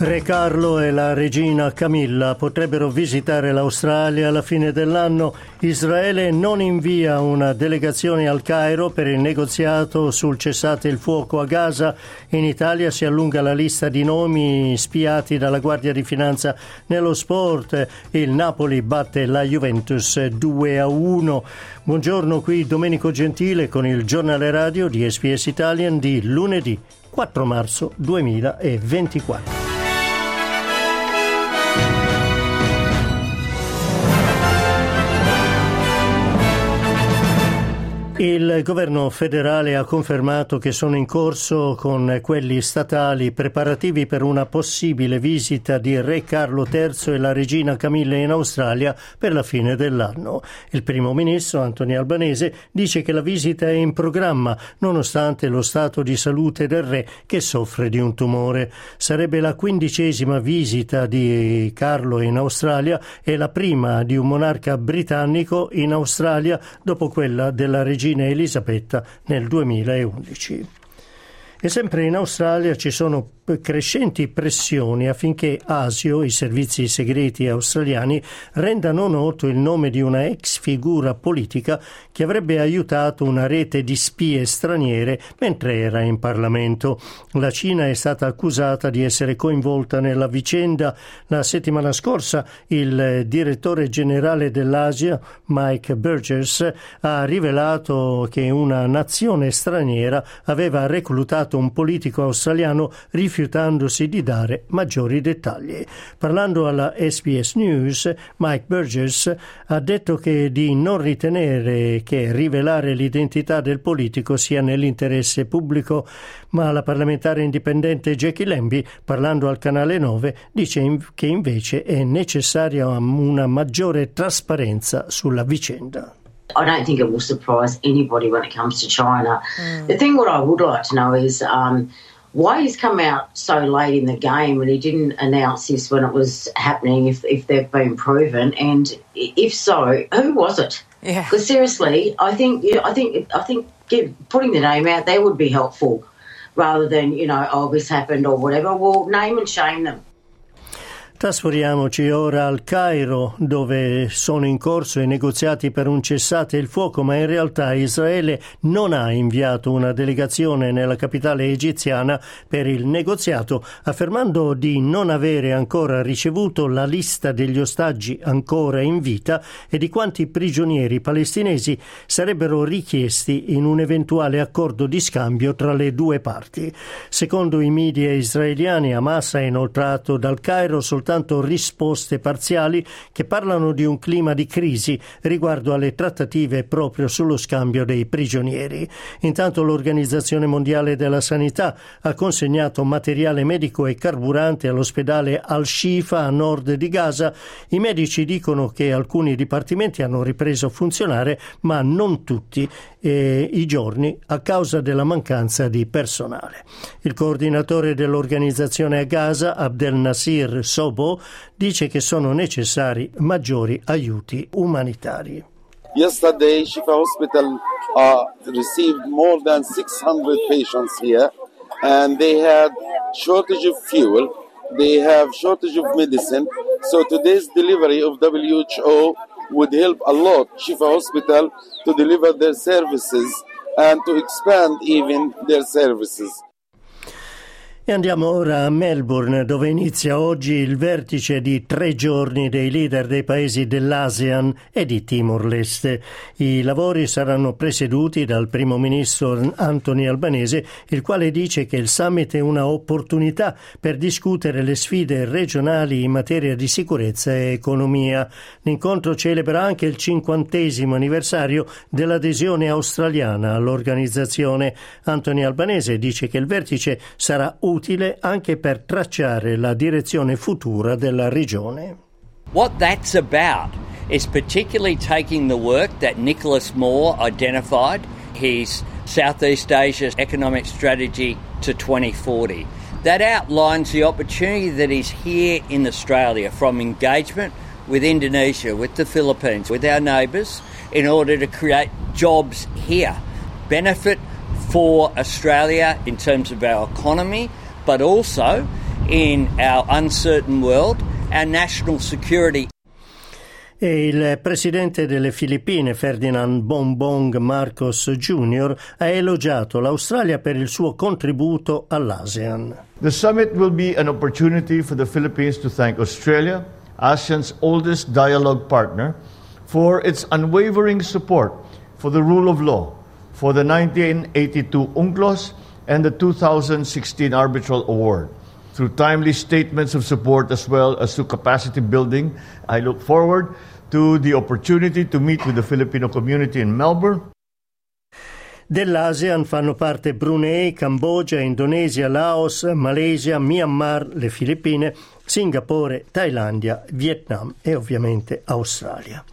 Re Carlo e la regina Camilla potrebbero visitare l'Australia alla fine dell'anno. Israele non invia una delegazione al Cairo per il negoziato sul cessate il fuoco a Gaza. In Italia si allunga la lista di nomi spiati dalla Guardia di Finanza nello sport. Il Napoli batte la Juventus 2 a 1. Buongiorno qui Domenico Gentile con il giornale radio di SPS Italian di lunedì 4 marzo 2024. Il governo federale ha confermato che sono in corso con quelli statali preparativi per una possibile visita di Re Carlo III e la regina Camilla in Australia per la fine dell'anno. Il primo ministro Anthony Albanese dice che la visita è in programma nonostante lo stato di salute del re che soffre di un tumore. Sarebbe la quindicesima visita di Carlo in Australia e la prima di un monarca britannico in Australia dopo quella della regina regina Elisabetta nel 2011. E sempre in Australia ci sono crescenti pressioni affinché ASIO, i servizi segreti australiani, rendano noto il nome di una ex figura politica che avrebbe aiutato una rete di spie straniere mentre era in Parlamento. La Cina è stata accusata di essere coinvolta nella vicenda. La settimana scorsa il direttore generale dell'Asia, Mike Burgess, ha rivelato che una nazione straniera aveva reclutato un politico australiano rifiutato rifiutandosi di dare maggiori dettagli. Parlando alla SBS News, Mike Burgess ha detto che di non ritenere che rivelare l'identità del politico sia nell'interesse pubblico, ma la parlamentare indipendente Jackie Lambie, parlando al canale 9, dice che invece è necessaria una maggiore trasparenza sulla vicenda. I don't think it will surprise anybody when it comes to China. Mm. The thing what I would like to know is um, why he's come out so late in the game and he didn't announce this when it was happening if, if they've been proven? And if so who was it? Yeah. Because seriously i think you know, i think i think give, putting the name out there would be helpful rather than you know oh this happened or whatever. Well name and shame them Trasferiamoci ora al Cairo, dove sono in corso i negoziati per un cessate il fuoco, ma in realtà Israele non ha inviato una delegazione nella capitale egiziana per il negoziato, affermando di non avere ancora ricevuto la lista degli ostaggi ancora in vita e di quanti prigionieri palestinesi sarebbero richiesti in un eventuale accordo di scambio tra le due parti. Secondo i media israeliani, Hamas ha inoltrato dal Cairo soltanto soltanto risposte parziali che parlano di un clima di crisi riguardo alle trattative proprio sullo scambio dei prigionieri. Intanto l'Organizzazione Mondiale della Sanità ha consegnato materiale medico e carburante all'ospedale Al-Shifa a nord di Gaza. I medici dicono che alcuni dipartimenti hanno ripreso a funzionare, ma non tutti eh, i giorni a causa della mancanza di personale. Il coordinatore dell'organizzazione a Gaza, Abdel Nasir Sob, Dice che sono necessari maggiori aiuti umanitari. Yesterday, Shifa Hospital uh, received more than 600 patients here, and they had shortage of fuel. They have shortage of medicine. So today's delivery of WHO would help a lot Shifa Hospital to deliver their services and to expand even their services. E andiamo ora a Melbourne, dove inizia oggi il vertice di tre giorni dei leader dei paesi dell'ASEAN e di Timor-Leste. I lavori saranno presieduti dal primo ministro Anthony Albanese, il quale dice che il summit è una opportunità per discutere le sfide regionali in materia di sicurezza e economia. L'incontro celebra anche il cinquantesimo anniversario dell'adesione australiana all'organizzazione. Anthony Albanese dice che il vertice sarà utile utile anche per tracciare la direzione futura della regione. What that's about is particularly taking the work that Nicholas Moore identified, his Southeast Asia economic strategy to 2040. that outlines the opportunity that is here in Australia from engagement with Indonesia, with the Philippines, with our neighbours, in order to create jobs here. Benefit for Australia in terms of our economy, but also in our uncertain world, our national security. E il presidente delle Filippine, Ferdinand Bongbong Marcos Jr., ha elogiato l'Australia per il suo contributo all'ASEAN. The summit will be an opportunity for the Philippines to thank Australia, ASEAN's oldest dialogue partner, for its unwavering support for the rule of law, for the 1982 UNCLOS and the 2016 Arbitral Award. Through timely statements of support as well as to capacity building, I look forward to the opportunity to meet with the Filipino community in Melbourne Dell'ASEAN fanno parte Brunei, Cambogia, Indonesia, Laos, Malesia, Myanmar, le Filippine, Singapore, Thailandia, Vietnam e ovviamente Australia.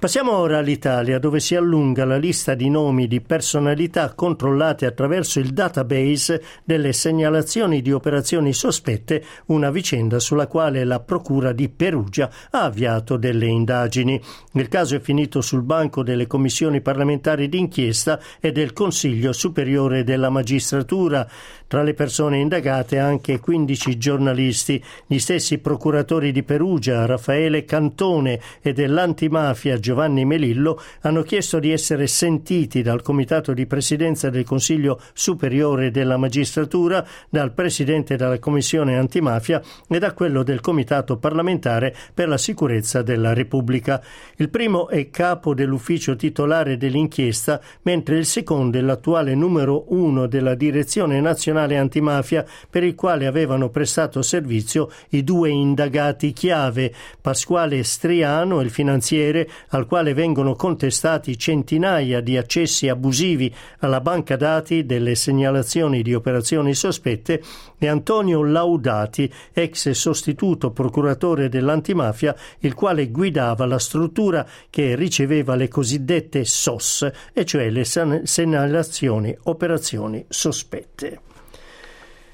Passiamo ora all'Italia, dove si allunga la lista di nomi di personalità controllate attraverso il database delle segnalazioni di operazioni sospette, una vicenda sulla quale la Procura di Perugia ha avviato delle indagini. Il caso è finito sul banco delle commissioni parlamentari d'inchiesta e del Consiglio Superiore della Magistratura. Tra le persone indagate anche 15 giornalisti, gli stessi procuratori di Perugia, Raffaele Cantone e dell'antimafia Giovanni Melillo, hanno chiesto di essere sentiti dal Comitato di Presidenza del Consiglio Superiore della Magistratura, dal Presidente della Commissione Antimafia e da quello del Comitato parlamentare per la sicurezza della Repubblica. Il primo è capo dell'ufficio titolare dell'inchiesta, mentre il secondo è l'attuale numero uno della Direzione Nazionale antimafia per il quale avevano prestato servizio i due indagati chiave, Pasquale Striano, il finanziere, al quale vengono contestati centinaia di accessi abusivi alla banca dati delle segnalazioni di operazioni sospette, e Antonio Laudati, ex sostituto procuratore dell'antimafia, il quale guidava la struttura che riceveva le cosiddette SOS, e cioè le segnalazioni operazioni sospette.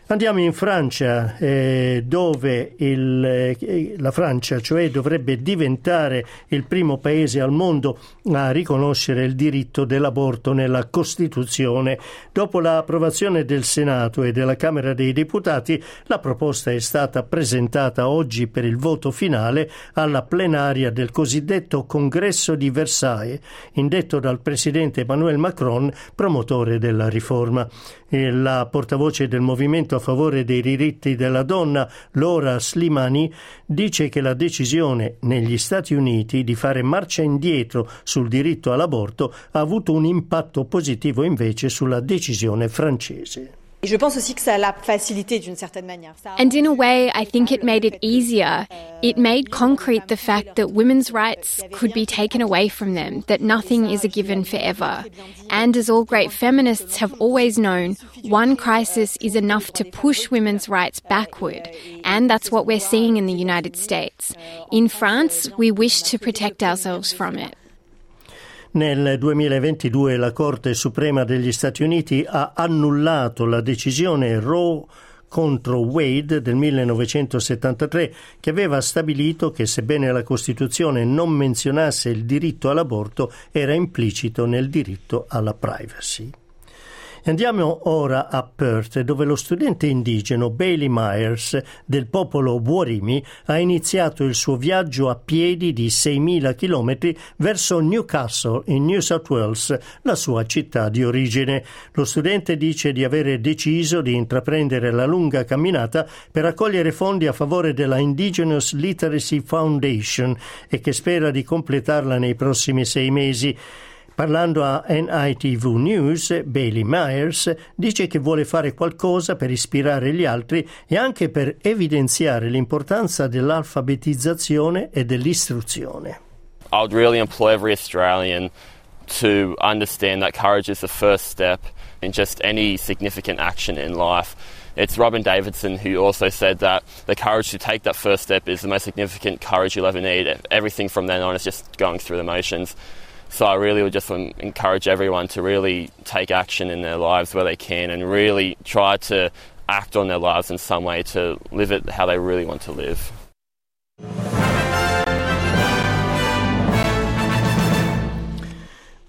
Andiamo in Francia, eh, dove il, eh, la Francia cioè, dovrebbe diventare il primo paese al mondo a riconoscere il diritto dell'aborto nella Costituzione. Dopo l'approvazione del Senato e della Camera dei Deputati, la proposta è stata presentata oggi per il voto finale alla plenaria del cosiddetto Congresso di Versailles, indetto dal presidente Emmanuel Macron, promotore della riforma. E la portavoce del movimento a favore dei diritti della donna, Laura Slimani, dice che la decisione negli Stati Uniti di fare marcia indietro sul diritto all'aborto ha avuto un impatto positivo invece sulla decisione francese. Et je pense aussi que ça l'a facilité d'une certaine manière. And in a way, I think it made it easier. It made concrete the fact that women's rights could be taken away from them, that nothing is a given forever. And as all great feminists have always known, one crisis is enough to push women's rights backward. And that's what we're seeing in the United States. In France, we wish to protect ourselves from it. Nel 2022 la Corte Suprema degli Stati Uniti ha annullato la decisione Roe contro Wade del 1973 che aveva stabilito che sebbene la Costituzione non menzionasse il diritto all'aborto era implicito nel diritto alla privacy. Andiamo ora a Perth, dove lo studente indigeno Bailey Myers del popolo Warimi ha iniziato il suo viaggio a piedi di 6.000 km verso Newcastle in New South Wales, la sua città di origine. Lo studente dice di avere deciso di intraprendere la lunga camminata per raccogliere fondi a favore della Indigenous Literacy Foundation e che spera di completarla nei prossimi sei mesi. Parlando a NITV News, Bailey Myers dice che vuole fare qualcosa per ispirare gli altri e anche per evidenziare l'importanza dell'alfabetizzazione e dell'istruzione. I would really employ every Australian to understand that courage is the first step in just any significant action in life. It's Robin Davidson who also said that the courage to take that first step is the most significant courage you'll ever need. Everything from then on is just going through the motions. So I really would just encourage everyone to really take action in their lives where they can and really try to act on their lives in some way to live it how they really want to live.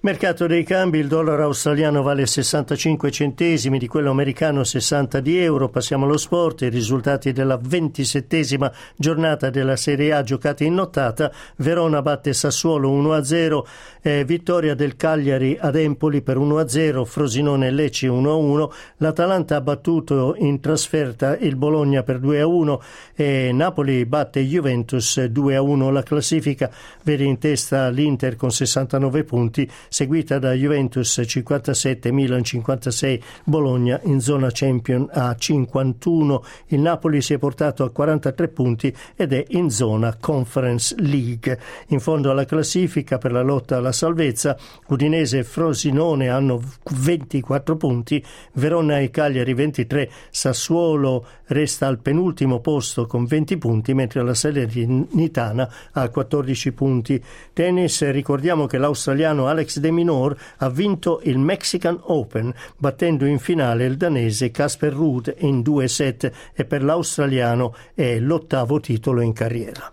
Mercato dei cambi, il dollaro australiano vale 65 centesimi, di quello americano 60 di euro. Passiamo allo sport, i risultati della ventisettesima giornata della Serie A giocata in nottata. Verona batte Sassuolo 1-0, eh, vittoria del Cagliari ad Empoli per 1-0, Frosinone Lecce 1-1, l'Atalanta ha battuto in trasferta il Bologna per 2-1 e Napoli batte Juventus 2-1. La classifica vede in testa l'Inter con 69 punti, seguita da Juventus 57, Milan 56, Bologna in zona Champion a 51. Il Napoli si è portato a 43 punti ed è in zona Conference League. In fondo alla classifica per la lotta alla salvezza, Udinese e Frosinone hanno 24 punti, Verona e Cagliari 23, Sassuolo resta al penultimo posto con 20 punti, mentre la Salernitana ha 14 punti. Tennis, ricordiamo che l'australiano Alex De Minor ha vinto il Mexican Open battendo in finale il danese Casper Ruud in due set e per l'australiano è l'ottavo titolo in carriera.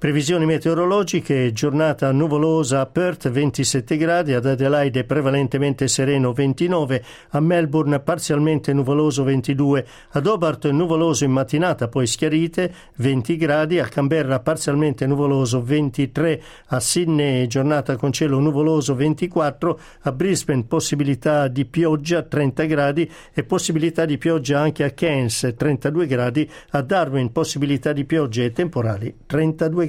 Previsioni meteorologiche, giornata nuvolosa a Perth 27 gradi, ad Adelaide prevalentemente sereno 29, a Melbourne parzialmente nuvoloso 22, ad Hobart nuvoloso in mattinata poi schiarite 20 gradi, a Canberra parzialmente nuvoloso 23, a Sydney giornata con cielo nuvoloso 24, a Brisbane possibilità di pioggia 30 gradi e possibilità di pioggia anche a Cairns 32 gradi, a Darwin possibilità di piogge e temporali 32 gradi